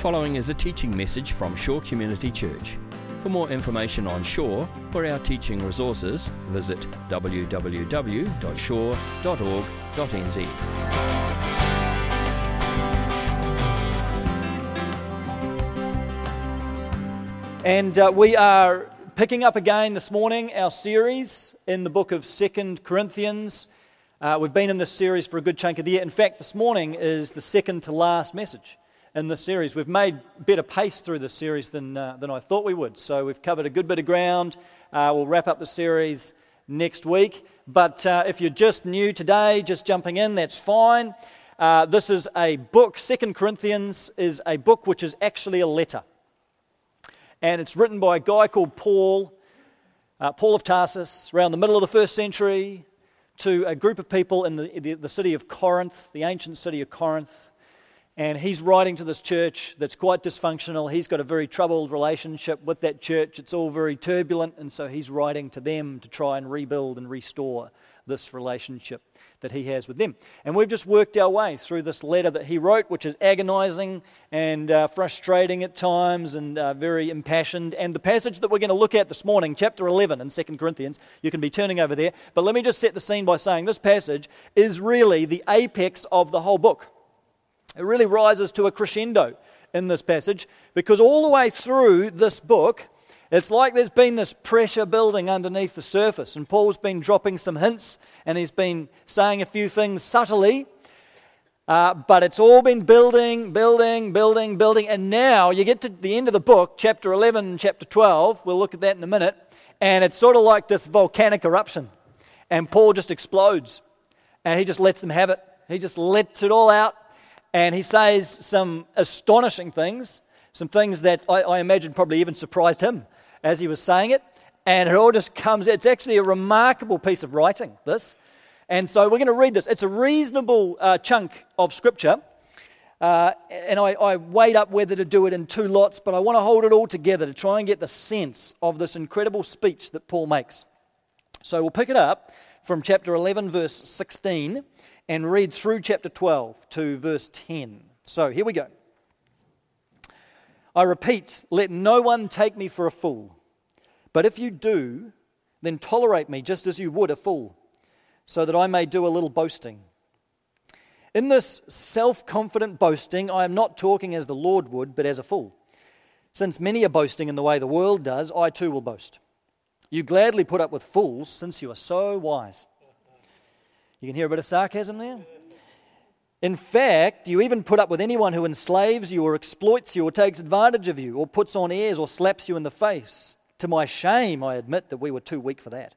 following is a teaching message from Shore Community Church. For more information on Shore or our teaching resources, visit www.shore.org.nz. And uh, we are picking up again this morning our series in the book of Second Corinthians. Uh, we've been in this series for a good chunk of the year. In fact, this morning is the second to last message in this series. We've made better pace through this series than, uh, than I thought we would. So we've covered a good bit of ground. Uh, we'll wrap up the series next week. But uh, if you're just new today, just jumping in, that's fine. Uh, this is a book, Second Corinthians is a book which is actually a letter and it's written by a guy called Paul, uh, Paul of Tarsus, around the middle of the first century, to a group of people in the, the, the city of Corinth, the ancient city of Corinth. And he's writing to this church that's quite dysfunctional. He's got a very troubled relationship with that church. It's all very turbulent. And so he's writing to them to try and rebuild and restore this relationship that he has with them. And we've just worked our way through this letter that he wrote, which is agonizing and uh, frustrating at times and uh, very impassioned. And the passage that we're going to look at this morning, chapter 11 in 2 Corinthians, you can be turning over there. But let me just set the scene by saying this passage is really the apex of the whole book. It really rises to a crescendo in this passage because all the way through this book, it's like there's been this pressure building underneath the surface, and Paul's been dropping some hints and he's been saying a few things subtly. Uh, but it's all been building, building, building, building. And now you get to the end of the book, chapter 11, chapter 12. We'll look at that in a minute. And it's sort of like this volcanic eruption. And Paul just explodes. And he just lets them have it. He just lets it all out. And he says some astonishing things, some things that I, I imagine probably even surprised him as he was saying it. And it all just comes, it's actually a remarkable piece of writing, this. And so we're going to read this. It's a reasonable uh, chunk of scripture. Uh, and I, I weighed up whether to do it in two lots, but I want to hold it all together to try and get the sense of this incredible speech that Paul makes. So we'll pick it up from chapter 11, verse 16, and read through chapter 12 to verse 10. So here we go. I repeat, let no one take me for a fool. But if you do, then tolerate me just as you would a fool, so that I may do a little boasting. In this self confident boasting, I am not talking as the Lord would, but as a fool. Since many are boasting in the way the world does, I too will boast. You gladly put up with fools, since you are so wise. You can hear a bit of sarcasm there? In fact, you even put up with anyone who enslaves you or exploits you or takes advantage of you or puts on airs or slaps you in the face. To my shame, I admit that we were too weak for that.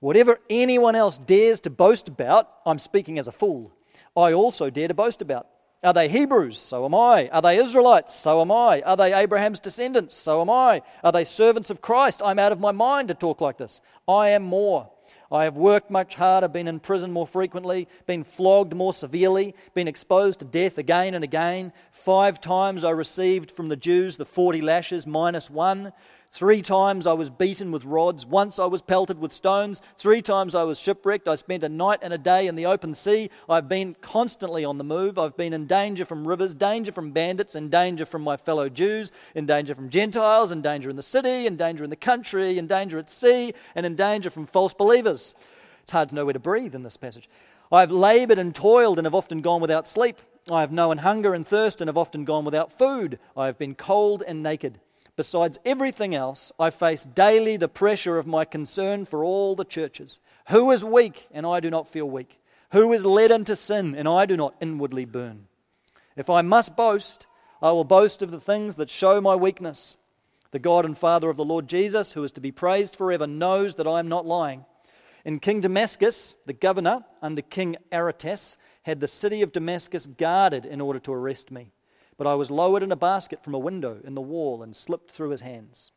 Whatever anyone else dares to boast about, I'm speaking as a fool. I also dare to boast about. Are they Hebrews? So am I. Are they Israelites? So am I. Are they Abraham's descendants? So am I. Are they servants of Christ? I'm out of my mind to talk like this. I am more. I have worked much harder, been in prison more frequently, been flogged more severely, been exposed to death again and again. Five times I received from the Jews the 40 lashes minus one. Three times I was beaten with rods. Once I was pelted with stones. Three times I was shipwrecked. I spent a night and a day in the open sea. I've been constantly on the move. I've been in danger from rivers, danger from bandits, in danger from my fellow Jews, in danger from Gentiles, in danger in the city, in danger in the country, in danger at sea, and in danger from false believers. It's hard to know where to breathe in this passage. I've labored and toiled and have often gone without sleep. I have known hunger and thirst and have often gone without food. I have been cold and naked. Besides everything else, I face daily the pressure of my concern for all the churches. Who is weak, and I do not feel weak? Who is led into sin, and I do not inwardly burn? If I must boast, I will boast of the things that show my weakness. The God and Father of the Lord Jesus, who is to be praised forever, knows that I am not lying. In King Damascus, the governor, under King Aretas, had the city of Damascus guarded in order to arrest me. But I was lowered in a basket from a window in the wall and slipped through his hands.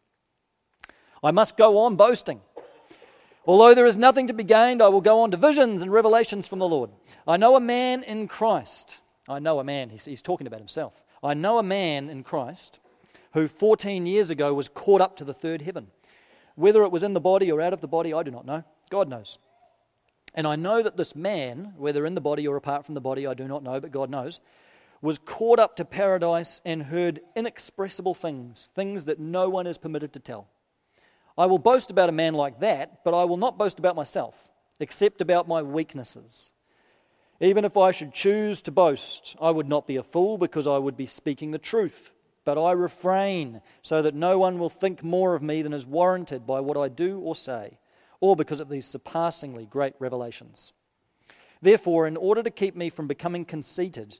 I must go on boasting. Although there is nothing to be gained, I will go on to visions and revelations from the Lord. I know a man in Christ. I know a man, he's, he's talking about himself. I know a man in Christ who 14 years ago was caught up to the third heaven. Whether it was in the body or out of the body, I do not know. God knows. And I know that this man, whether in the body or apart from the body, I do not know, but God knows, was caught up to paradise and heard inexpressible things, things that no one is permitted to tell. I will boast about a man like that, but I will not boast about myself, except about my weaknesses. Even if I should choose to boast, I would not be a fool because I would be speaking the truth. But I refrain so that no one will think more of me than is warranted by what I do or say, or because of these surpassingly great revelations. Therefore, in order to keep me from becoming conceited,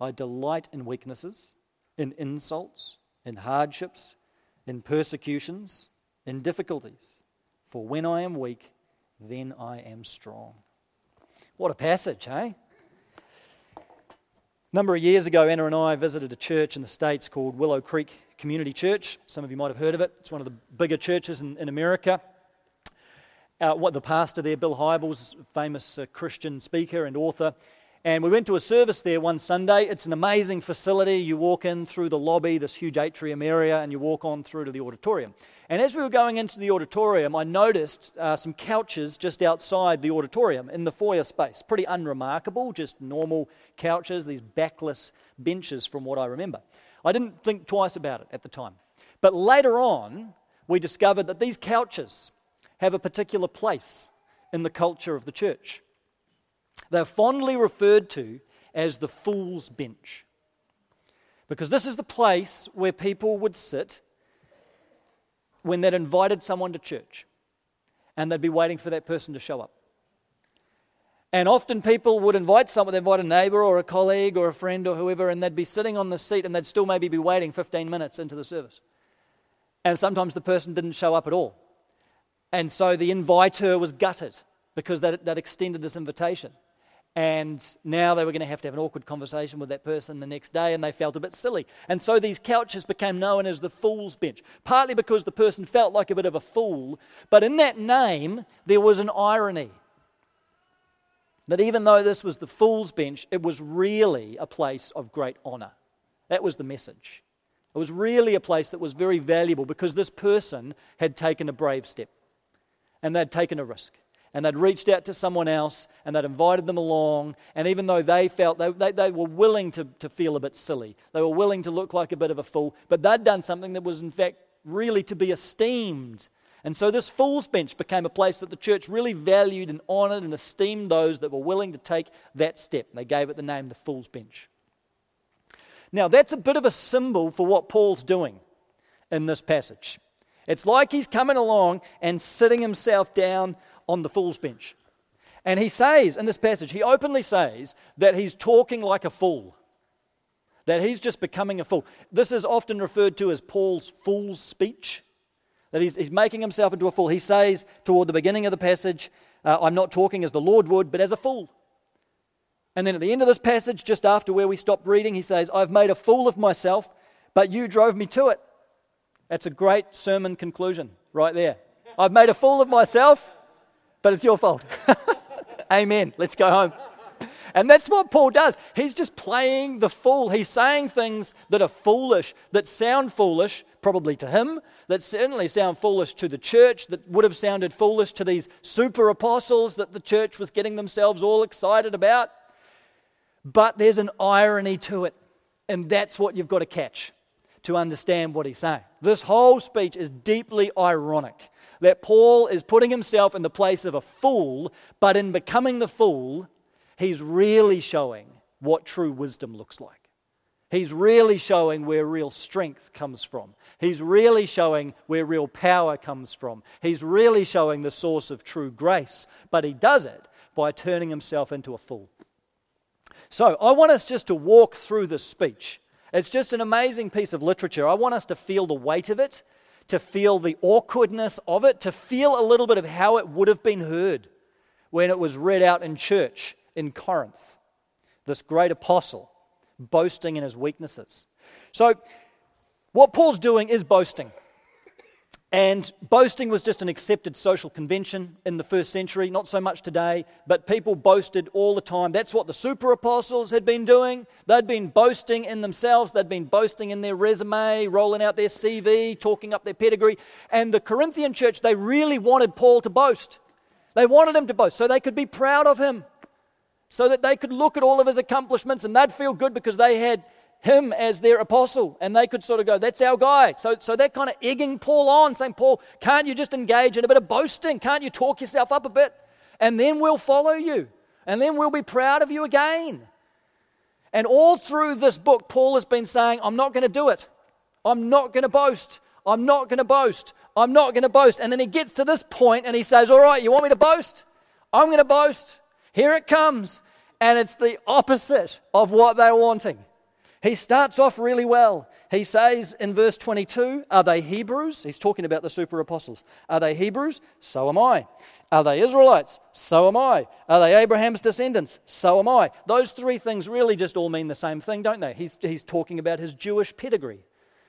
I delight in weaknesses, in insults, in hardships, in persecutions, in difficulties. For when I am weak, then I am strong. What a passage, hey? A number of years ago, Anna and I visited a church in the States called Willow Creek Community Church. Some of you might have heard of it. It's one of the bigger churches in, in America. Uh, what the pastor there, Bill Hybels, famous uh, Christian speaker and author, and we went to a service there one Sunday. It's an amazing facility. You walk in through the lobby, this huge atrium area, and you walk on through to the auditorium. And as we were going into the auditorium, I noticed uh, some couches just outside the auditorium in the foyer space. Pretty unremarkable, just normal couches, these backless benches from what I remember. I didn't think twice about it at the time. But later on, we discovered that these couches have a particular place in the culture of the church. They're fondly referred to as the fool's bench. Because this is the place where people would sit when they'd invited someone to church and they'd be waiting for that person to show up. And often people would invite someone, they'd invite a neighbor or a colleague or a friend or whoever, and they'd be sitting on the seat and they'd still maybe be waiting 15 minutes into the service. And sometimes the person didn't show up at all. And so the inviter was gutted because they'd, they'd extended this invitation. And now they were going to have to have an awkward conversation with that person the next day, and they felt a bit silly. And so these couches became known as the fool's bench, partly because the person felt like a bit of a fool, but in that name, there was an irony. That even though this was the fool's bench, it was really a place of great honor. That was the message. It was really a place that was very valuable because this person had taken a brave step and they'd taken a risk and they'd reached out to someone else and they'd invited them along. And even though they felt they, they, they, were willing to, to feel a bit silly, they were willing to look like a bit of a fool, but they'd done something that was, in fact, really to be esteemed. And so this fool's bench became a place that the church really valued and honored and esteemed those that were willing to take that step. They gave it the name the fool's bench. Now, that's a bit of a symbol for what Paul's doing in this passage. It's like he's coming along and sitting himself down on the fool's bench. And he says in this passage, he openly says that he's talking like a fool, that he's just becoming a fool. This is often referred to as Paul's fool's speech, that he's, he's making himself into a fool. He says toward the beginning of the passage, uh, I'm not talking as the Lord would, but as a fool. And then at the end of this passage, just after where we stopped reading, he says, I've made a fool of myself, but you drove me to it. That's a great sermon conclusion right there. I've made a fool of myself, but it's your fault. Amen. Let's go home. And that's what Paul does. He's just playing the fool. He's saying things that are foolish, that sound foolish, probably to him, that certainly sound foolish to the church, that would have sounded foolish to these super apostles that the church was getting themselves all excited about. But there's an irony to it. And that's what you've got to catch to understand what he's saying. This whole speech is deeply ironic that Paul is putting himself in the place of a fool, but in becoming the fool, he's really showing what true wisdom looks like. He's really showing where real strength comes from. He's really showing where real power comes from. He's really showing the source of true grace, but he does it by turning himself into a fool. So, I want us just to walk through this speech. It's just an amazing piece of literature. I want us to feel the weight of it to feel the awkwardness of it, to feel a little bit of how it would have been heard when it was read out in church in Corinth. This great apostle boasting in his weaknesses. So, what Paul's doing is boasting. And boasting was just an accepted social convention in the first century, not so much today, but people boasted all the time. That's what the super apostles had been doing. They'd been boasting in themselves, they'd been boasting in their resume, rolling out their CV, talking up their pedigree. And the Corinthian church, they really wanted Paul to boast. They wanted him to boast so they could be proud of him, so that they could look at all of his accomplishments and they'd feel good because they had him as their apostle, and they could sort of go, That's our guy. So, so they're kind of egging Paul on, saying, Paul, can't you just engage in a bit of boasting? Can't you talk yourself up a bit? And then we'll follow you, and then we'll be proud of you again. And all through this book, Paul has been saying, I'm not going to do it. I'm not going to boast. I'm not going to boast. I'm not going to boast. And then he gets to this point and he says, All right, you want me to boast? I'm going to boast. Here it comes. And it's the opposite of what they're wanting. He starts off really well. He says in verse 22, Are they Hebrews? He's talking about the super apostles. Are they Hebrews? So am I. Are they Israelites? So am I. Are they Abraham's descendants? So am I. Those three things really just all mean the same thing, don't they? He's, he's talking about his Jewish pedigree.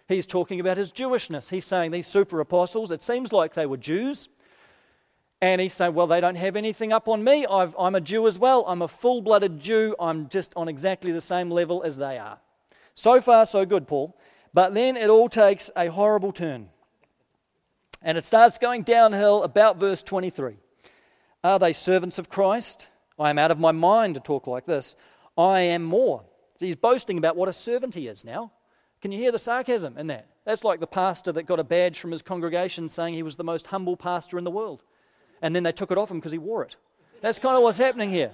He's talking about his Jewishness. He's saying these super apostles, it seems like they were Jews. And he's saying, Well, they don't have anything up on me. i am a Jew as well. I'm a full blooded Jew. I'm just on exactly the same level as they are. So far, so good, Paul. But then it all takes a horrible turn. And it starts going downhill about verse 23. Are they servants of Christ? I am out of my mind to talk like this. I am more. So he's boasting about what a servant he is now. Can you hear the sarcasm in that? That's like the pastor that got a badge from his congregation saying he was the most humble pastor in the world. And then they took it off him because he wore it. That's kind of what's happening here.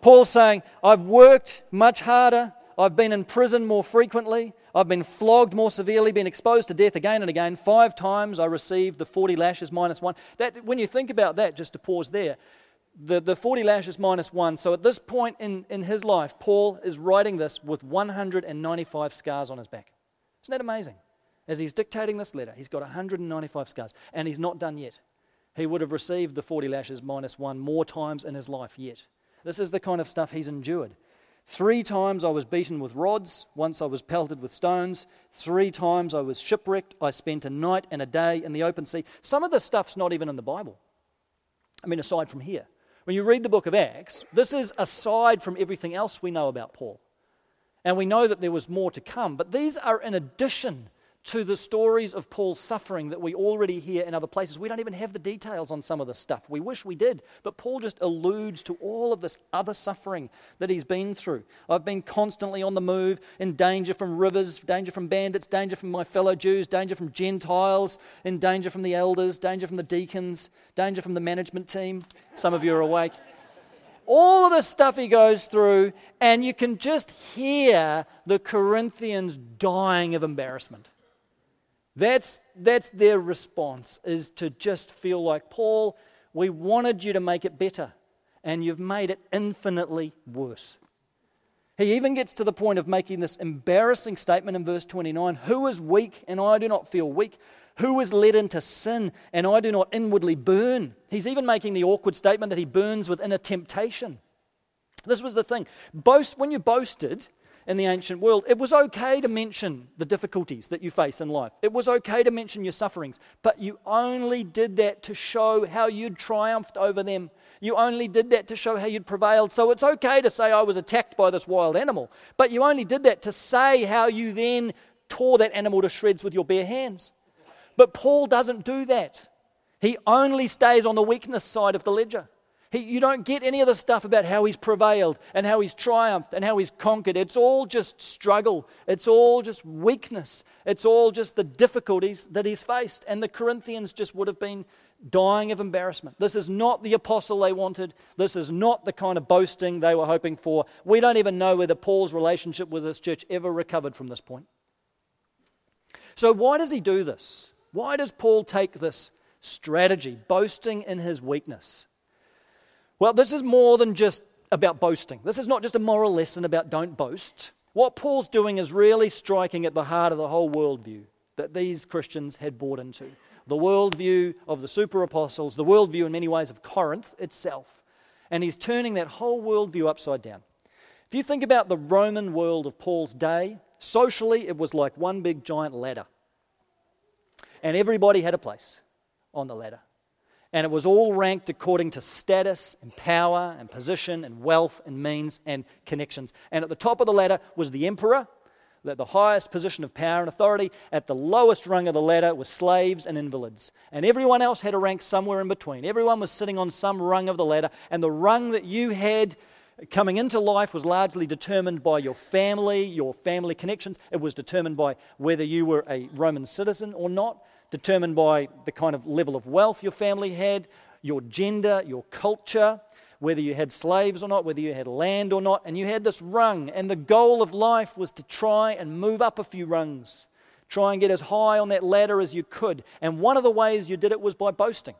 Paul's saying, I've worked much harder. I've been in prison more frequently. I've been flogged more severely, been exposed to death again and again. Five times I received the 40 lashes minus one. That, when you think about that, just to pause there, the, the 40 lashes minus one. So at this point in, in his life, Paul is writing this with 195 scars on his back. Isn't that amazing? As he's dictating this letter, he's got 195 scars, and he's not done yet. He would have received the 40 lashes minus one more times in his life yet. This is the kind of stuff he's endured. Three times I was beaten with rods. Once I was pelted with stones. Three times I was shipwrecked. I spent a night and a day in the open sea. Some of this stuff's not even in the Bible. I mean, aside from here. When you read the book of Acts, this is aside from everything else we know about Paul. And we know that there was more to come, but these are in addition to the stories of Paul's suffering that we already hear in other places. We don't even have the details on some of this stuff. We wish we did, but Paul just alludes to all of this other suffering that he's been through. I've been constantly on the move, in danger from rivers, danger from bandits, danger from my fellow Jews, danger from Gentiles, in danger from the elders, danger from the deacons, danger from the management team. Some of you are awake. All of the stuff he goes through, and you can just hear the Corinthians dying of embarrassment. That's, that's their response, is to just feel like, Paul, we wanted you to make it better, and you've made it infinitely worse. He even gets to the point of making this embarrassing statement in verse 29 Who is weak, and I do not feel weak? Who is led into sin, and I do not inwardly burn? He's even making the awkward statement that he burns within a temptation. This was the thing. Boast, when you boasted, in the ancient world, it was okay to mention the difficulties that you face in life. It was okay to mention your sufferings, but you only did that to show how you'd triumphed over them. You only did that to show how you'd prevailed. So it's okay to say, I was attacked by this wild animal, but you only did that to say how you then tore that animal to shreds with your bare hands. But Paul doesn't do that. He only stays on the weakness side of the ledger. He, you don't get any of the stuff about how he's prevailed and how he's triumphed and how he's conquered. It's all just struggle. It's all just weakness. It's all just the difficulties that he's faced. And the Corinthians just would have been dying of embarrassment. This is not the apostle they wanted. This is not the kind of boasting they were hoping for. We don't even know whether Paul's relationship with this church ever recovered from this point. So, why does he do this? Why does Paul take this strategy, boasting in his weakness? Well, this is more than just about boasting. This is not just a moral lesson about don't boast. What Paul's doing is really striking at the heart of the whole worldview that these Christians had bought into. The worldview of the super apostles, the worldview in many ways of Corinth itself. And he's turning that whole worldview upside down. If you think about the Roman world of Paul's day, Socially, it was like one big giant ladder. And everybody had a place on the ladder. And it was all ranked according to status and power and position and wealth and means and connections. And at the top of the ladder was the emperor, at the highest position of power and authority. At the lowest rung of the ladder was slaves and invalids. And everyone else had a rank somewhere in between. Everyone was sitting on some rung of the ladder. And the rung that you had coming into life was largely determined by your family, your family connections. It was determined by whether you were a Roman citizen or not, determined by the kind of level of wealth your family had, your gender, your culture, whether you had slaves or not, whether you had land or not. And you had this rung. And the goal of life was to try and move up a few rungs, try and get as high on that ladder as you could. And one of the ways you did it was by boasting.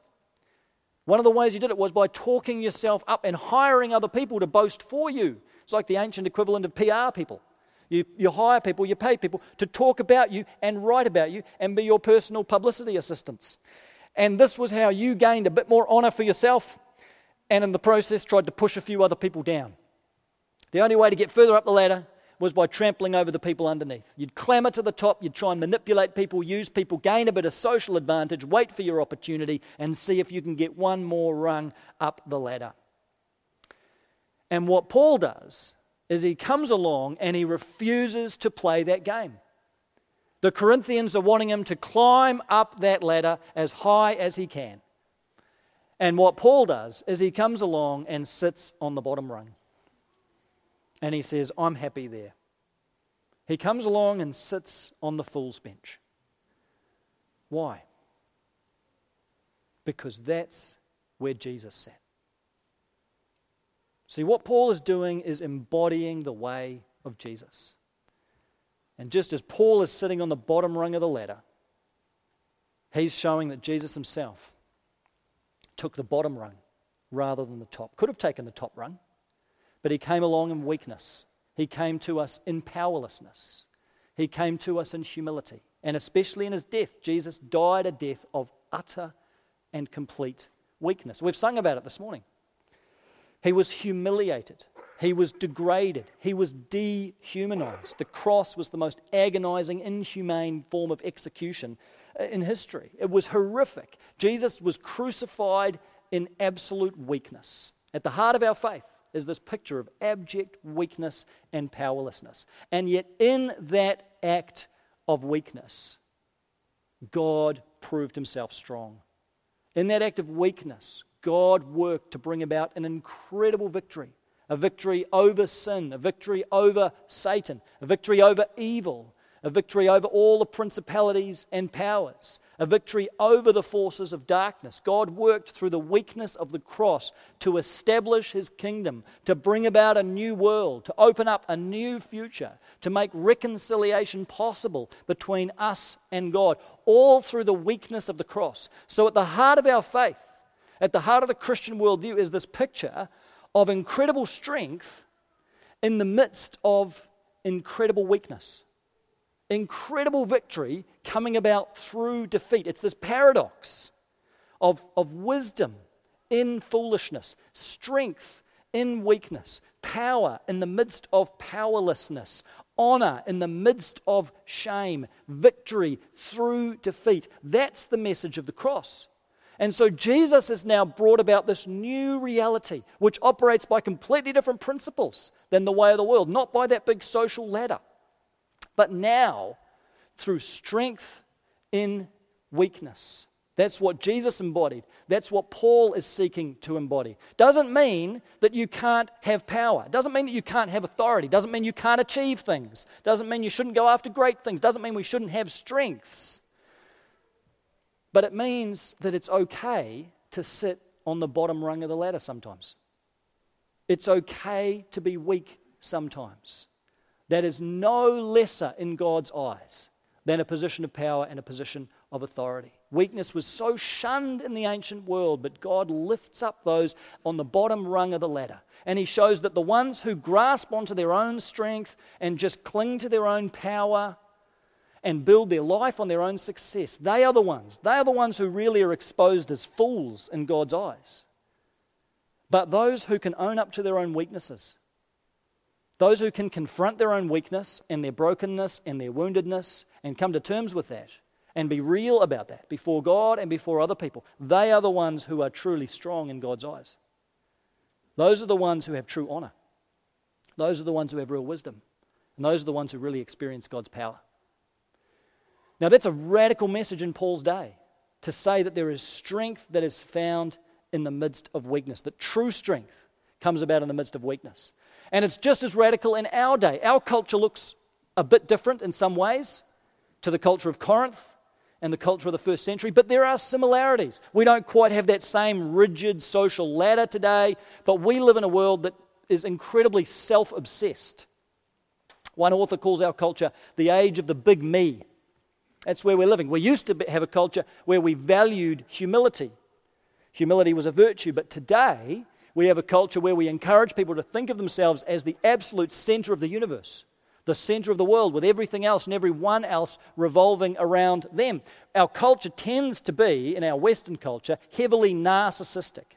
One of the ways you did it was by talking yourself up and hiring other people to boast for you. It's like the ancient equivalent of PR people. You, you hire people, you pay people to talk about you and write about you and be your personal publicity assistants. And this was how you gained a bit more honor for yourself and in the process tried to push a few other people down. The only way to get further up the ladder was by trampling over the people underneath. You'd clamber to the top, you'd try and manipulate people, use people, gain a bit of social advantage, wait for your opportunity, and see if you can get one more rung up the ladder. And what Paul does is he comes along and he refuses to play that game. The Corinthians are wanting him to climb up that ladder as high as he can. And what Paul does is he comes along and sits on the bottom rung. And he says, I'm happy there. He comes along and sits on the fool's bench. Why? Because that's where Jesus sat. See, what Paul is doing is embodying the way of Jesus. And just as Paul is sitting on the bottom rung of the ladder, he's showing that Jesus himself took the bottom rung rather than the top. Could have taken the top rung, but he came along in weakness. He came to us in powerlessness. He came to us in humility. And especially in his death, Jesus died a death of utter and complete weakness. We've sung about it this morning. He was humiliated. He was degraded. He was dehumanized. The cross was the most agonizing, inhumane form of execution uh, in history. It was horrific. Jesus was crucified in absolute weakness. At the heart of our faith is this picture of abject weakness and powerlessness. And yet, in that act of weakness, God proved himself strong. In that act of weakness, God worked to bring about an incredible victory a victory over sin, a victory over Satan, a victory over evil, a victory over all the principalities and powers, a victory over the forces of darkness. God worked through the weakness of the cross to establish his kingdom, to bring about a new world, to open up a new future, to make reconciliation possible between us and God, all through the weakness of the cross. So, at the heart of our faith, at the heart of the Christian worldview, is this picture of incredible strength in the midst of incredible weakness incredible victory coming about through defeat. It's this paradox of, of wisdom in foolishness, strength in weakness, power in the midst of powerlessness, honor in the midst of shame, victory through defeat. That's the message of the cross. And so Jesus has now brought about this new reality, which operates by completely different principles than the way of the world, not by that big social ladder. But now, through strength in weakness. That's what Jesus embodied. That's what Paul is seeking to embody. Doesn't mean that you can't have power. Doesn't mean that you can't have authority. Doesn't mean you can't achieve things. Doesn't mean you shouldn't go after great things. Doesn't mean we shouldn't have strengths. But it means that it's okay to sit on the bottom rung of the ladder sometimes. It's okay to be weak sometimes that is no lesser in God's eyes than a position of power and a position of authority. Weakness was so shunned in the ancient world, but God lifts up those on the bottom rung of the ladder. And He shows that the ones who grasp onto their own strength and just cling to their own power and build their life on their own success, they are the ones. They are the ones who really are exposed as fools in God's eyes. But those who can own up to their own weaknesses, Those who can confront their own weakness and their brokenness and their woundedness and come to terms with that and be real about that before God and before other people, they are the ones who are truly strong in God's eyes. Those are the ones who have true honor. Those are the ones who have real wisdom. And those are the ones who really experience God's power. Now, that's a radical message in Paul's day to say that there is strength that is found in the midst of weakness, that true strength comes about in the midst of weakness. And it's just as radical in our day. Our culture looks a bit different in some ways to the culture of Corinth and the culture of the first century, but there are similarities. We don't quite have that same rigid social ladder today, but we live in a world that is incredibly self obsessed. One author calls our culture the age of the big me. That's where we're living. We used to have a culture where we valued humility. Humility was a virtue, but today we have a culture where we encourage people to think of themselves as the absolute center of the universe the center of the world, with everything else and everyone else revolving around them. Our culture tends to be, in our Western culture, heavily narcissistic.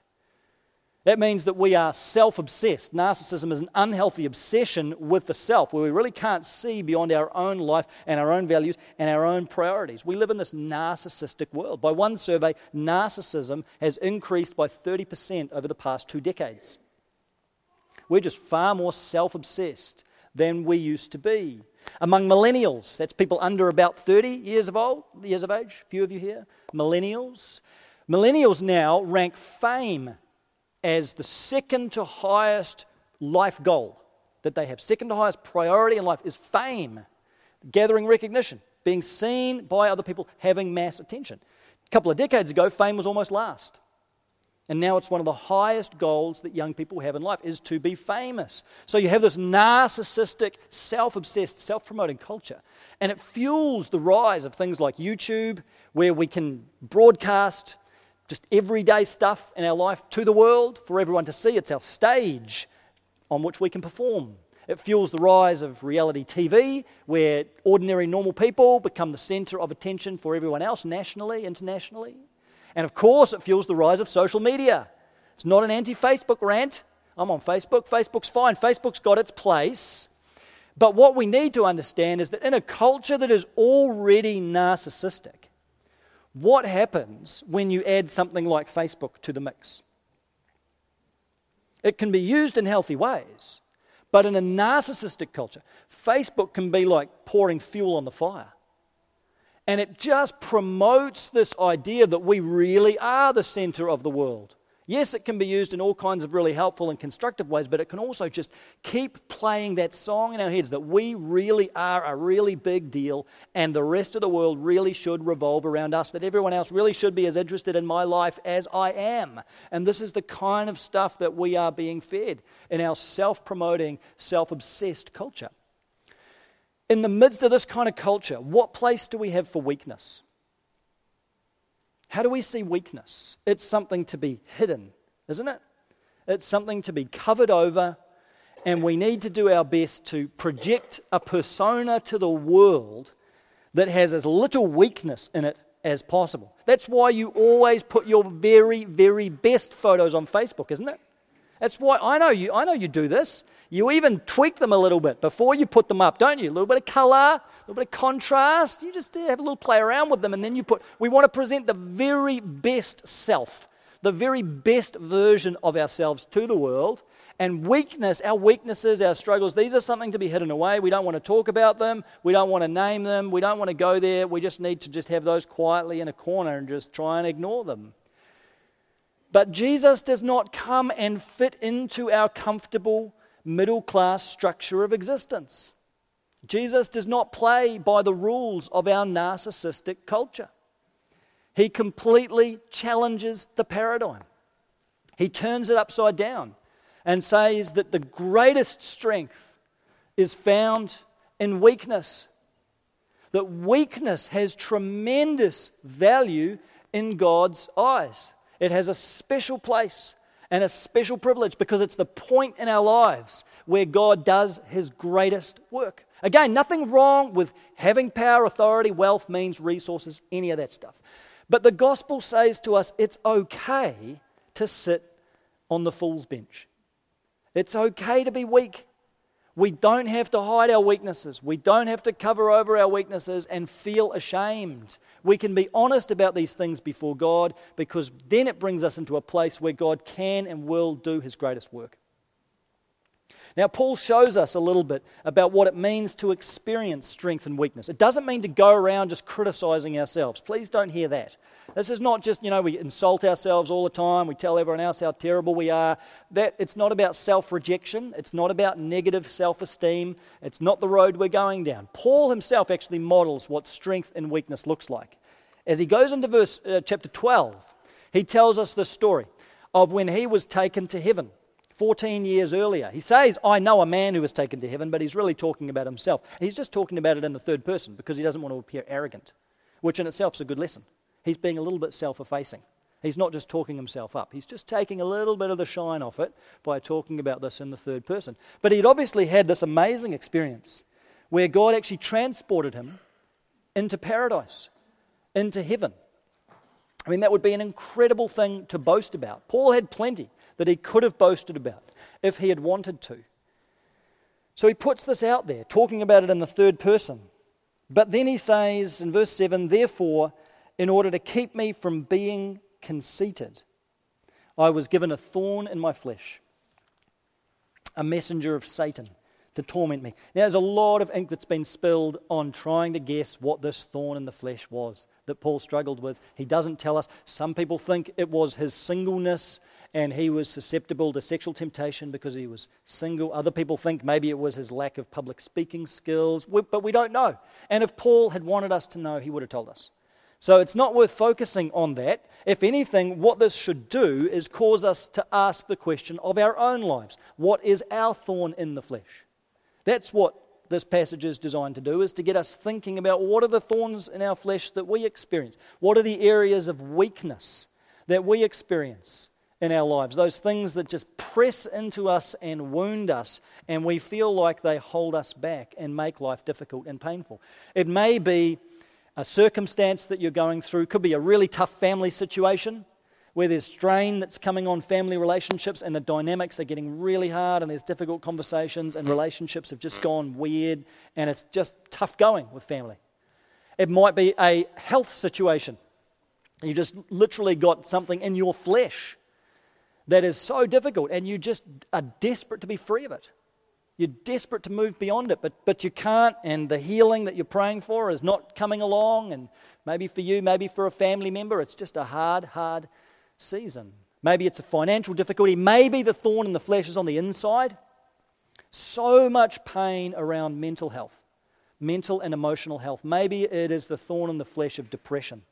That means that we are self obsessed. Narcissism is an unhealthy obsession with the self, where we really can't see beyond our own life and our own values and our own priorities. We live in this narcissistic world. By one survey, narcissism has increased by 30% over the past two decades. We're just far more self obsessed than we used to be. Among millennials, that's people under about 30 years of old, years of age, few of you here, millennials. Millennials now rank fame as the second to highest life goal that they have. Second to highest priority in life is fame, gathering recognition, being seen by other people, having mass attention. A couple of decades ago, fame was almost last. And now it's one of the highest goals that young people have in life is to be famous. So you have this narcissistic, self-obsessed, self-promoting culture. And it fuels the rise of things like YouTube, where we can broadcast just everyday stuff in our life to the world for everyone to see. It's our stage on which we can perform. It fuels the rise of reality TV, where ordinary, normal people become the center of attention for everyone else, nationally, internationally. And of course, it fuels the rise of social media. It's not an anti Facebook rant. I'm on Facebook. Facebook's fine. Facebook's got its place. But what we need to understand is that in a culture that is already narcissistic, what happens when you add something like Facebook to the mix? It can be used in healthy ways, but in a narcissistic culture, Facebook can be like pouring fuel on the fire. And it just promotes this idea that we really are the center of the world. Yes, it can be used in all kinds of really helpful and constructive ways, but it can also just keep playing that song in our heads that we really are a really big deal and the rest of the world really should revolve around us, that everyone else really should be as interested in my life as I am. And this is the kind of stuff that we are being fed in our self promoting, self obsessed culture. In the midst of this kind of culture, what place do we have for weakness? How do we see weakness? It's something to be hidden, isn't it? It's something to be covered over, and we need to do our best to project a persona to the world that has as little weakness in it as possible. That's why you always put your very, very best photos on Facebook, isn't it? That's why I know you, I know you do this. You even tweak them a little bit before you put them up, don't you? A little bit of color, a little bit of contrast. You just uh, have a little play around with them, and then you put, we want to present the very best self, the very best version of ourselves to the world. And weakness, our weaknesses, our struggles, these are something to be hidden away. We don't want to talk about them. We don't want to name them. We don't want to go there. We just need to just have those quietly in a corner and just try and ignore them. But Jesus does not come and fit into our comfortable middle class structure of existence. Jesus does not play by the rules of our narcissistic culture. He completely challenges the paradigm. He turns it upside down and says that the greatest strength is found in weakness. That weakness has tremendous value in God's eyes. It has a special place and a special privilege because it's the point in our lives where God does his greatest work. Again, nothing wrong with having power, authority, wealth, means, resources, any of that stuff. But the gospel says to us it's okay to sit on the fool's bench. It's okay to be weak. We don't have to hide our weaknesses. We don't have to cover over our weaknesses and feel ashamed. We can be honest about these things before God because then it brings us into a place where God can and will do his greatest work. Now, Paul shows us a little bit about what it means to experience strength and weakness. It doesn't mean to go around just criticizing ourselves. Please don't hear that. This is not just, you know, we insult ourselves all the time, we tell everyone else how terrible we are. That it's not about self-rejection, it's not about negative self-esteem, it's not the road we're going down. Paul himself actually models what strength and weakness looks like. As he goes into verse uh, chapter 12, he tells us the story of when he was taken to heaven. 14 years earlier. He says, I know a man who was taken to heaven, but he's really talking about himself. He's just talking about it in the third person because he doesn't want to appear arrogant, which in itself is a good lesson. He's being a little bit self effacing. He's not just talking himself up, he's just taking a little bit of the shine off it by talking about this in the third person. But he'd obviously had this amazing experience where God actually transported him into paradise, into heaven. I mean, that would be an incredible thing to boast about. Paul had plenty that he could have boasted about if he had wanted to. So he puts this out there, talking about it in the third person. But then he says in verse 7 Therefore, in order to keep me from being conceited, I was given a thorn in my flesh, a messenger of Satan to torment me. Now, there's a lot of ink that's been spilled on trying to guess what this thorn in the flesh was that Paul struggled with. He doesn't tell us. Some people think it was his singleness and he was susceptible to sexual temptation because he was single. Other people think maybe it was his lack of public speaking skills, but we don't know. And if Paul had wanted us to know, he would have told us. So it's not worth focusing on that. If anything, what this should do is cause us to ask the question of our own lives what is our thorn in the flesh? That's what this passage is designed to do is to get us thinking about what are the thorns in our flesh that we experience what are the areas of weakness that we experience in our lives, those things that just press into us and wound us, and we feel like they hold us back and make life difficult and painful. It may be a circumstance that you're going through, could be a really tough family situation where there's strain that's coming on family relationships and the dynamics are getting really hard and there's difficult conversations and relationships have just gone weird and it's just tough going with family. It might be a health situation. You just literally got something in your flesh that is so difficult and you just are desperate to be free of it. You're desperate to move beyond it, but, but you can't, and the healing that you're praying for is not coming along. And maybe for you, maybe for a family member, it's just a hard, hard season. Maybe it's a financial difficulty. Maybe the thorn in the flesh is on the inside. So much pain around mental health, mental and emotional health. Maybe it is the thorn in the flesh of depression.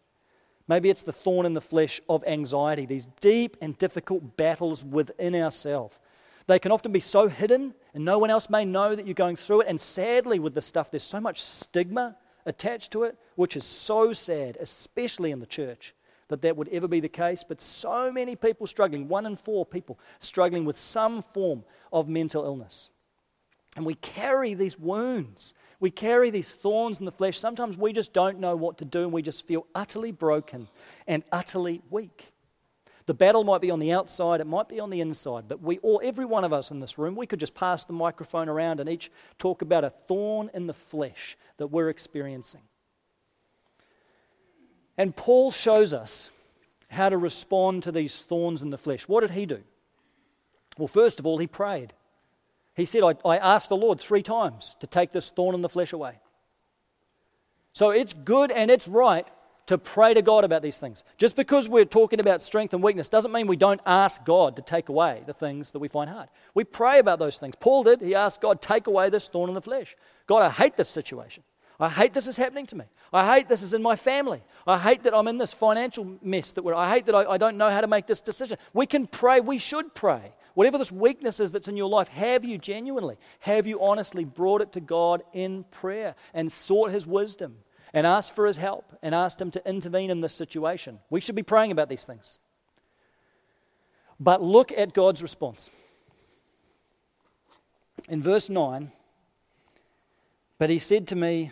Maybe it's the thorn in the flesh of anxiety, these deep and difficult battles within ourselves. They can often be so hidden, and no one else may know that you're going through it. And sadly, with this stuff, there's so much stigma attached to it, which is so sad, especially in the church, that that would ever be the case. But so many people struggling, one in four people struggling with some form of mental illness. And we carry these wounds we carry these thorns in the flesh. Sometimes we just don't know what to do and we just feel utterly broken and utterly weak. The battle might be on the outside, it might be on the inside, but we all, every one of us in this room, we could just pass the microphone around and each talk about a thorn in the flesh that we're experiencing. And Paul shows us how to respond to these thorns in the flesh. What did he do? Well, first of all, he prayed. He said, I, I asked the Lord three times to take this thorn in the flesh away. So it's good and it's right to pray to God about these things. Just because we're talking about strength and weakness doesn't mean we don't ask God to take away the things that we find hard. We pray about those things. Paul did. He asked God, take away this thorn in the flesh. God, I hate this situation. I hate this is happening to me. I hate this is in my family. I hate that I'm in this financial mess that we're, I hate that I, I don't know how to make this decision. We can pray. We should pray. Whatever this weakness is that's in your life, have you genuinely, have you honestly brought it to God in prayer and sought His wisdom and asked for His help and asked Him to intervene in this situation? We should be praying about these things. But look at God's response. In verse 9, but He said to me,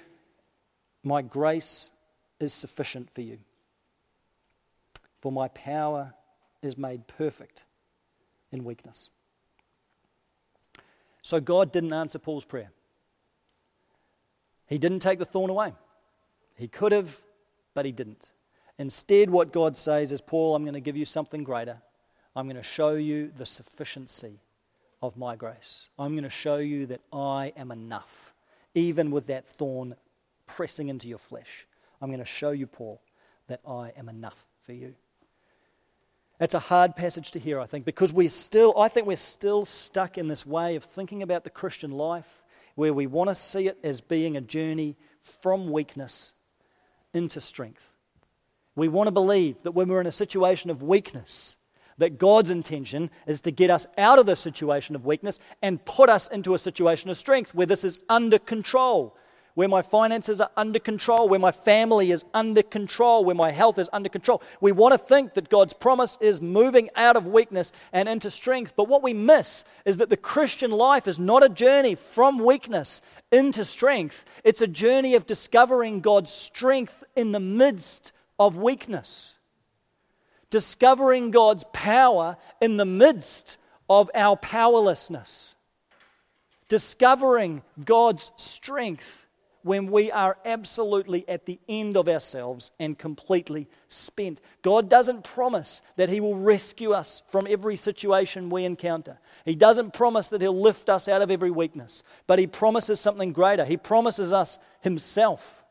My grace is sufficient for you, for my power is made perfect in weakness. So God didn't answer Paul's prayer. He didn't take the thorn away. He could have, but he didn't. Instead, what God says is, Paul, I'm going to give you something greater. I'm going to show you the sufficiency of my grace. I'm going to show you that I am enough, even with that thorn pressing into your flesh. I'm going to show you, Paul, that I am enough for you. It's a hard passage to hear, I think, because we're still, I think we're still stuck in this way of thinking about the Christian life where we want to see it as being a journey from weakness into strength. We want to believe that when we're in a situation of weakness, that God's intention is to get us out of the situation of weakness and put us into a situation of strength where this is under control, where my finances are under control, where my family is under control, where my health is under control. We want to think that God's promise is moving out of weakness and into strength. But what we miss is that the Christian life is not a journey from weakness into strength, it's a journey of discovering God's strength in the midst of weakness. Discovering God's power in the midst of our powerlessness. Discovering God's strength when we are absolutely at the end of ourselves and completely spent. God doesn't promise that He will rescue us from every situation we encounter. He doesn't promise that He'll lift us out of every weakness, but He promises something greater. He promises us Himself.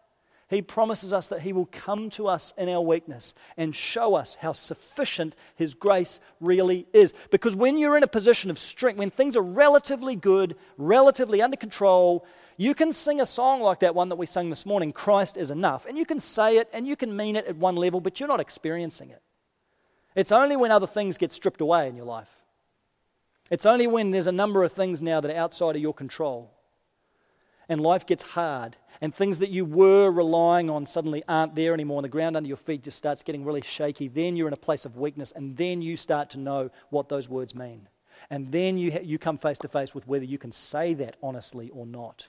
He promises us that He will come to us in our weakness and show us how sufficient His grace really is. Because when you're in a position of strength, when things are relatively good, relatively under control, you can sing a song like that one that we sang this morning, Christ is enough. And you can say it and you can mean it at one level, but you're not experiencing it. It's only when other things get stripped away in your life. It's only when there's a number of things now that are outside of your control and life gets hard and things that you were relying on suddenly aren't there anymore and the ground under your feet just starts getting really shaky, then you're in a place of weakness and then you start to know what those words mean. And then you, ha- you come face to face with whether you can say that honestly or not.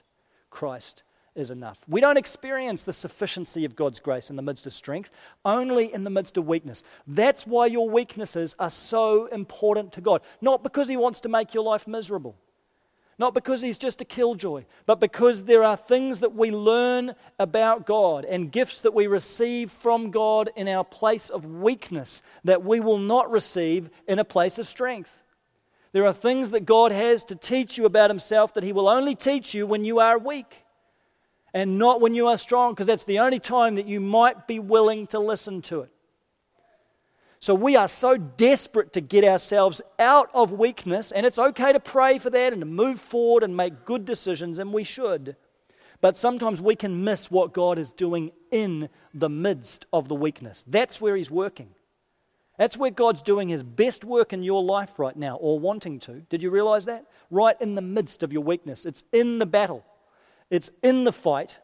Christ is enough. We don't experience the sufficiency of God's grace in the midst of strength, only in the midst of weakness. That's why your weaknesses are so important to God. Not because He wants to make your life miserable, not because He's just a killjoy, but because there are things that we learn about God and gifts that we receive from God in our place of weakness that we will not receive in a place of strength. There are things that God has to teach you about Himself that He will only teach you when you are weak and not when you are strong, because that's the only time that you might be willing to listen to it. So we are so desperate to get ourselves out of weakness, and it's okay to pray for that and to move forward and make good decisions, and we should. But sometimes we can miss what God is doing in the midst of the weakness. That's where He's working. That's where God's doing his best work in your life right now, or wanting to. Did you realize that? Right in the midst of your weakness. It's in the battle, it's in the fight,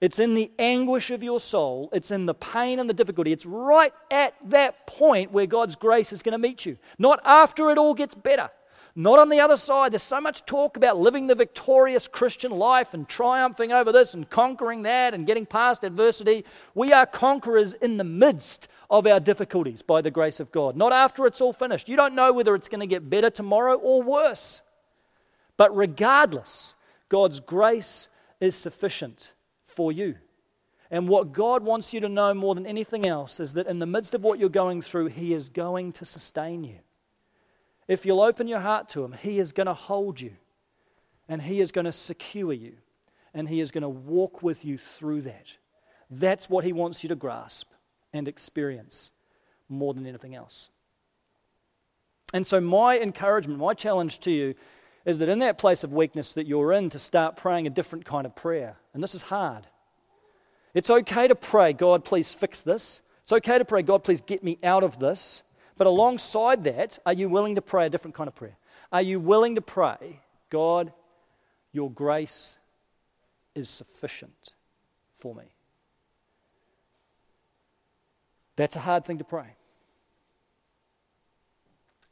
it's in the anguish of your soul, it's in the pain and the difficulty. It's right at that point where God's grace is going to meet you, not after it all gets better. Not on the other side. There's so much talk about living the victorious Christian life and triumphing over this and conquering that and getting past adversity. We are conquerors in the midst of our difficulties by the grace of God, not after it's all finished. You don't know whether it's going to get better tomorrow or worse. But regardless, God's grace is sufficient for you. And what God wants you to know more than anything else is that in the midst of what you're going through, He is going to sustain you. If you'll open your heart to Him, He is going to hold you and He is going to secure you and He is going to walk with you through that. That's what He wants you to grasp and experience more than anything else. And so, my encouragement, my challenge to you is that in that place of weakness that you're in, to start praying a different kind of prayer. And this is hard. It's okay to pray, God, please fix this. It's okay to pray, God, please get me out of this. But alongside that, are you willing to pray a different kind of prayer? Are you willing to pray, God, your grace is sufficient for me? That's a hard thing to pray.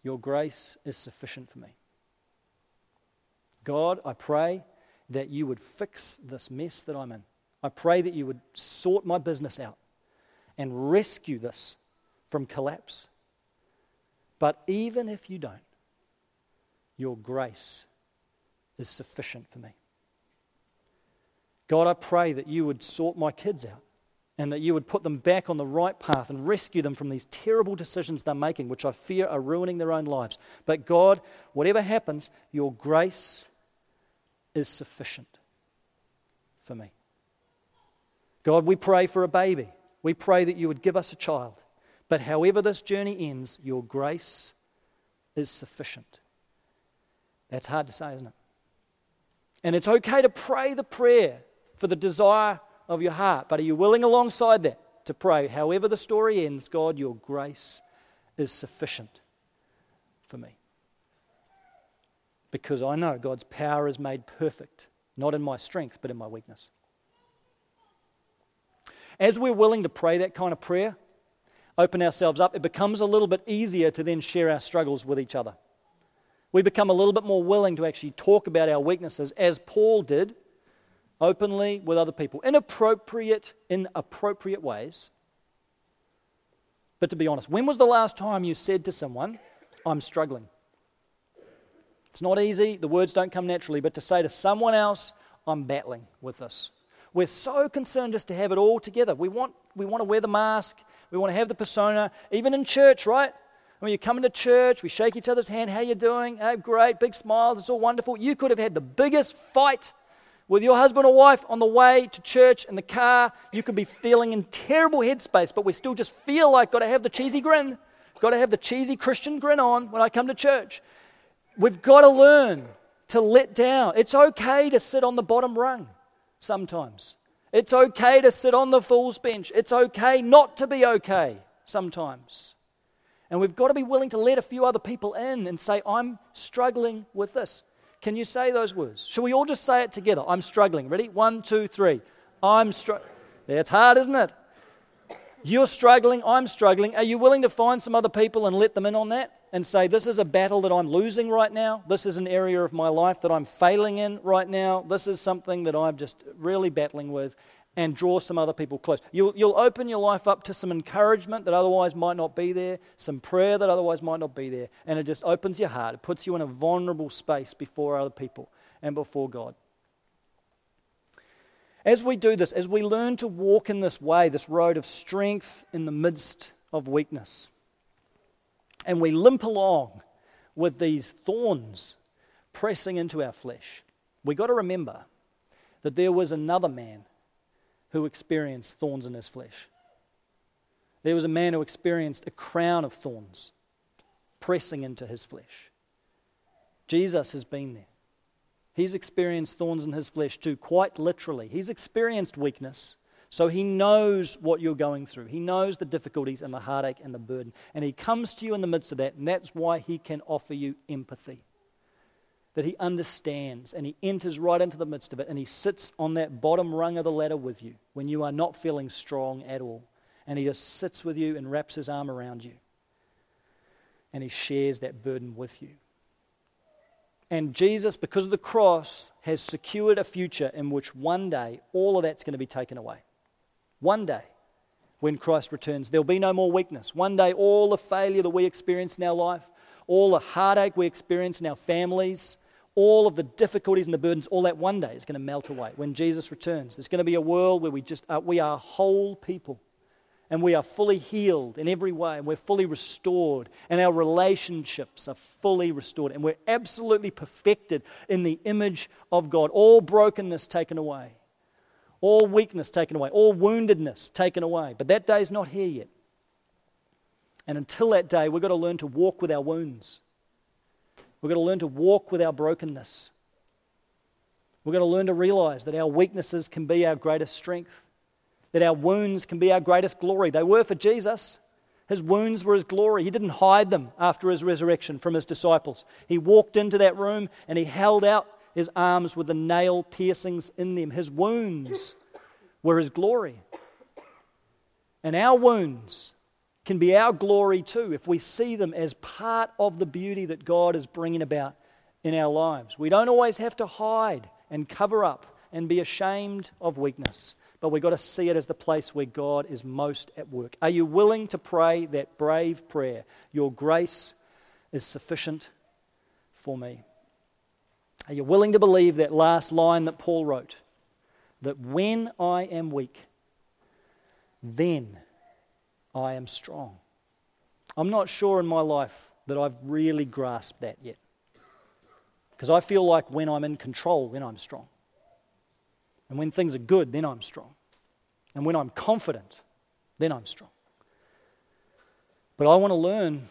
Your grace is sufficient for me. God, I pray that you would fix this mess that I'm in. I pray that you would sort my business out and rescue this from collapse. But even if you don't, your grace is sufficient for me. God, I pray that you would sort my kids out and that you would put them back on the right path and rescue them from these terrible decisions they're making, which I fear are ruining their own lives. But God, whatever happens, your grace is sufficient for me. God, we pray for a baby. We pray that you would give us a child. But however this journey ends, your grace is sufficient. That's hard to say, isn't it? And it's okay to pray the prayer for the desire of your heart, but are you willing alongside that to pray, however the story ends, God, your grace is sufficient for me? Because I know God's power is made perfect, not in my strength, but in my weakness. As we're willing to pray that kind of prayer, open ourselves up, it becomes a little bit easier to then share our struggles with each other. We become a little bit more willing to actually talk about our weaknesses, as Paul did openly with other people, inappropriate, in appropriate ways. But to be honest, when was the last time you said to someone, I'm struggling? It's not easy, the words don't come naturally, but to say to someone else, I'm battling with this. We're so concerned just to have it all together. We want, we want to wear the mask, we want to have the persona, even in church, right? When you come into church, we shake each other's hand. How you doing? Oh, great, big smiles. It's all wonderful. You could have had the biggest fight with your husband or wife on the way to church in the car. You could be feeling in terrible headspace, but we still just feel like got to have the cheesy grin, got to have the cheesy Christian grin on when I come to church. We've got to learn to let down. It's okay to sit on the bottom rung sometimes. It's okay to sit on the fool's bench. It's okay not to be okay sometimes. And we've got to be willing to let a few other people in and say, I'm struggling with this. Can you say those words? Shall we all just say it together? I'm struggling. Ready? One, two, three. I'm struggling. It's hard, isn't it? You're struggling. I'm struggling. Are you willing to find some other people and let them in on that? And say, This is a battle that I'm losing right now. This is an area of my life that I'm failing in right now. This is something that I'm just really battling with and draw some other people close. You'll, you'll open your life up to some encouragement that otherwise might not be there, some prayer that otherwise might not be there, and it just opens your heart. It puts you in a vulnerable space before other people and before God. As we do this, as we learn to walk in this way, this road of strength in the midst of weakness, and we limp along with these thorns pressing into our flesh, we've got to remember that there was another man who experienced thorns in his flesh. There was a man who experienced a crown of thorns pressing into his flesh. Jesus has been there. He's experienced thorns in his flesh too, quite literally. He's experienced weakness, so he knows what you're going through. He knows the difficulties and the heartache and the burden. And he comes to you in the midst of that, and that's why he can offer you empathy that he understands and he enters right into the midst of it and he sits on that bottom rung of the ladder with you when you are not feeling strong at all. And he just sits with you and wraps his arm around you. And he shares that burden with you. And Jesus, because of the cross, has secured a future in which one day all of that's going to be taken away. One day, when Christ returns, there'll be no more weakness. One day, all the failure that we experience in our life, all the heartache we experience in our families, all of the difficulties and the burdens, all that one day is going to melt away when Jesus returns. There's going to be a world where we just are, we are whole people and we are fully healed in every way and we're fully restored and our relationships are fully restored and we're absolutely perfected in the image of God. All brokenness taken away, all weakness taken away, all woundedness taken away. But that day is not here yet. And until that day, we've got to learn to walk with our wounds. We've got to learn to walk with our brokenness. We've got to learn to realize that our weaknesses can be our greatest strength, that our wounds can be our greatest glory. They were for Jesus. His wounds were his glory. He didn't hide them after his resurrection from his disciples. He walked into that room and he held out his arms with the nail piercings in them. His wounds were his glory. And our wounds can be our glory too if we see them as part of the beauty that God is bringing about in our lives. We don't always have to hide and cover up and be ashamed of weakness, but we've got to see it as the place where God is most at work. Are you willing to pray that brave prayer? Your grace is sufficient for me. Are you willing to believe that last line that Paul wrote? That when I am weak, then I am strong. I'm not sure in my life that I've really grasped that yet. Because I feel like when I'm in control, then I'm strong. And when things are good, then I'm strong. And when I'm confident, then I'm strong. But I want to learn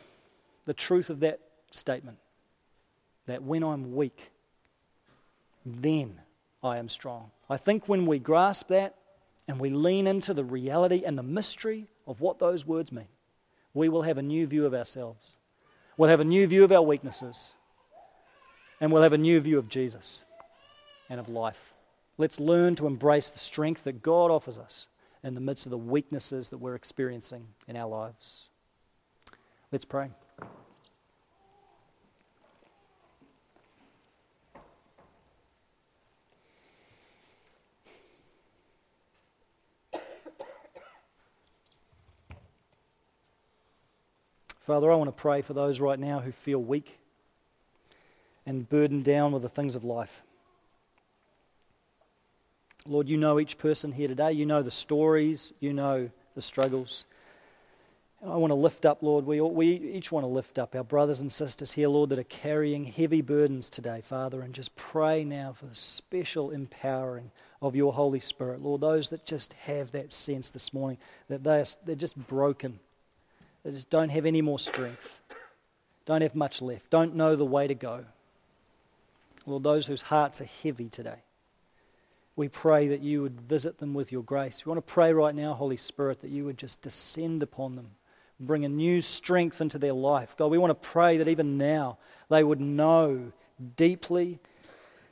the truth of that statement that when I'm weak, then I am strong. I think when we grasp that and we lean into the reality and the mystery of what those words mean, we will have a new view of ourselves. We'll have a new view of our weaknesses. And we'll have a new view of Jesus and of life. Let's learn to embrace the strength that God offers us in the midst of the weaknesses that we're experiencing in our lives. Let's pray. Father, I want to pray for those right now who feel weak and burdened down with the things of life. Lord, you know each person here today. You know the stories. You know the struggles. And I want to lift up, Lord, we, we each want to lift up our brothers and sisters here, Lord, that are carrying heavy burdens today, Father, and just pray now for the special empowering of your Holy Spirit. Lord, those that just have that sense this morning that they are, they're just broken that just don't have any more strength, don't have much left, don't know the way to go. Lord, those whose hearts are heavy today, we pray that you would visit them with your grace. We want to pray right now, Holy Spirit, that you would just descend upon them, bring a new strength into their life. God, we want to pray that even now they would know deeply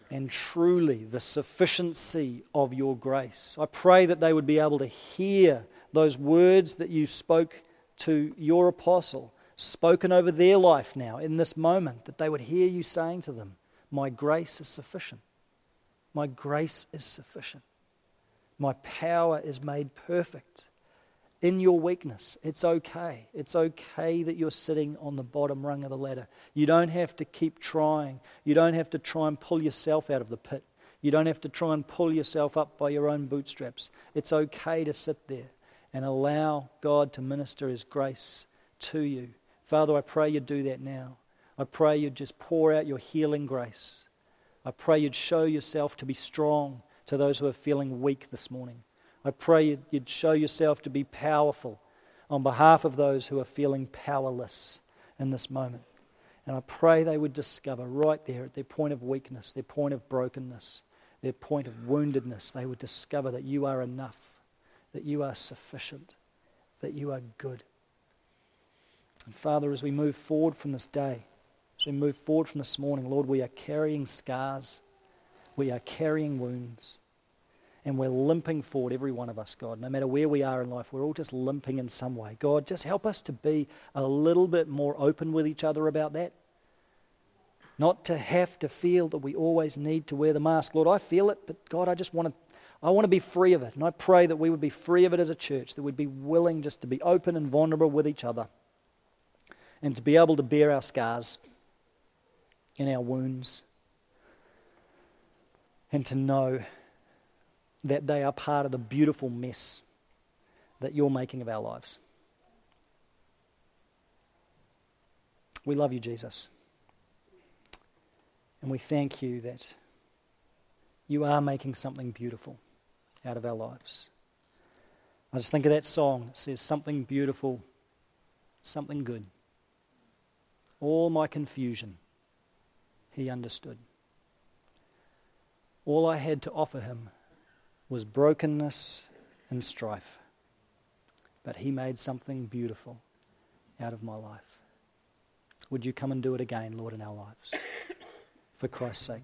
and truly the sufficiency of your grace. I pray that they would be able to hear those words that you spoke to your apostle, spoken over their life now in this moment, that they would hear you saying to them, My grace is sufficient. My grace is sufficient. My power is made perfect in your weakness. It's okay. It's okay that you're sitting on the bottom rung of the ladder. You don't have to keep trying. You don't have to try and pull yourself out of the pit. You don't have to try and pull yourself up by your own bootstraps. It's okay to sit there and allow God to minister His grace to you. Father, I pray you'd do that now. I pray you'd just pour out your healing grace. I pray you'd show yourself to be strong to those who are feeling weak this morning. I pray you'd show yourself to be powerful on behalf of those who are feeling powerless in this moment. And I pray they would discover right there at their point of weakness, their point of brokenness, their point of woundedness, they would discover that you are enough that you are sufficient, that you are good. And Father, as we move forward from this day, as we move forward from this morning, Lord, we are carrying scars, we are carrying wounds, and we're limping forward, every one of us, God. No matter where we are in life, we're all just limping in some way. God, just help us to be a little bit more open with each other about that. Not to have to feel that we always need to wear the mask. Lord, I feel it, but God, I just want to I want to be free of it. And I pray that we would be free of it as a church, that we'd be willing just to be open and vulnerable with each other and to be able to bear our scars and our wounds and to know that they are part of the beautiful mess that you're making of our lives. We love you, Jesus. And we thank you that you are making something beautiful out of our lives. I just think of that song. It says something beautiful, something good. All my confusion, he understood. All I had to offer him was brokenness and strife. But he made something beautiful out of my life. Would you come and do it again, Lord, in our lives? For Christ's sake.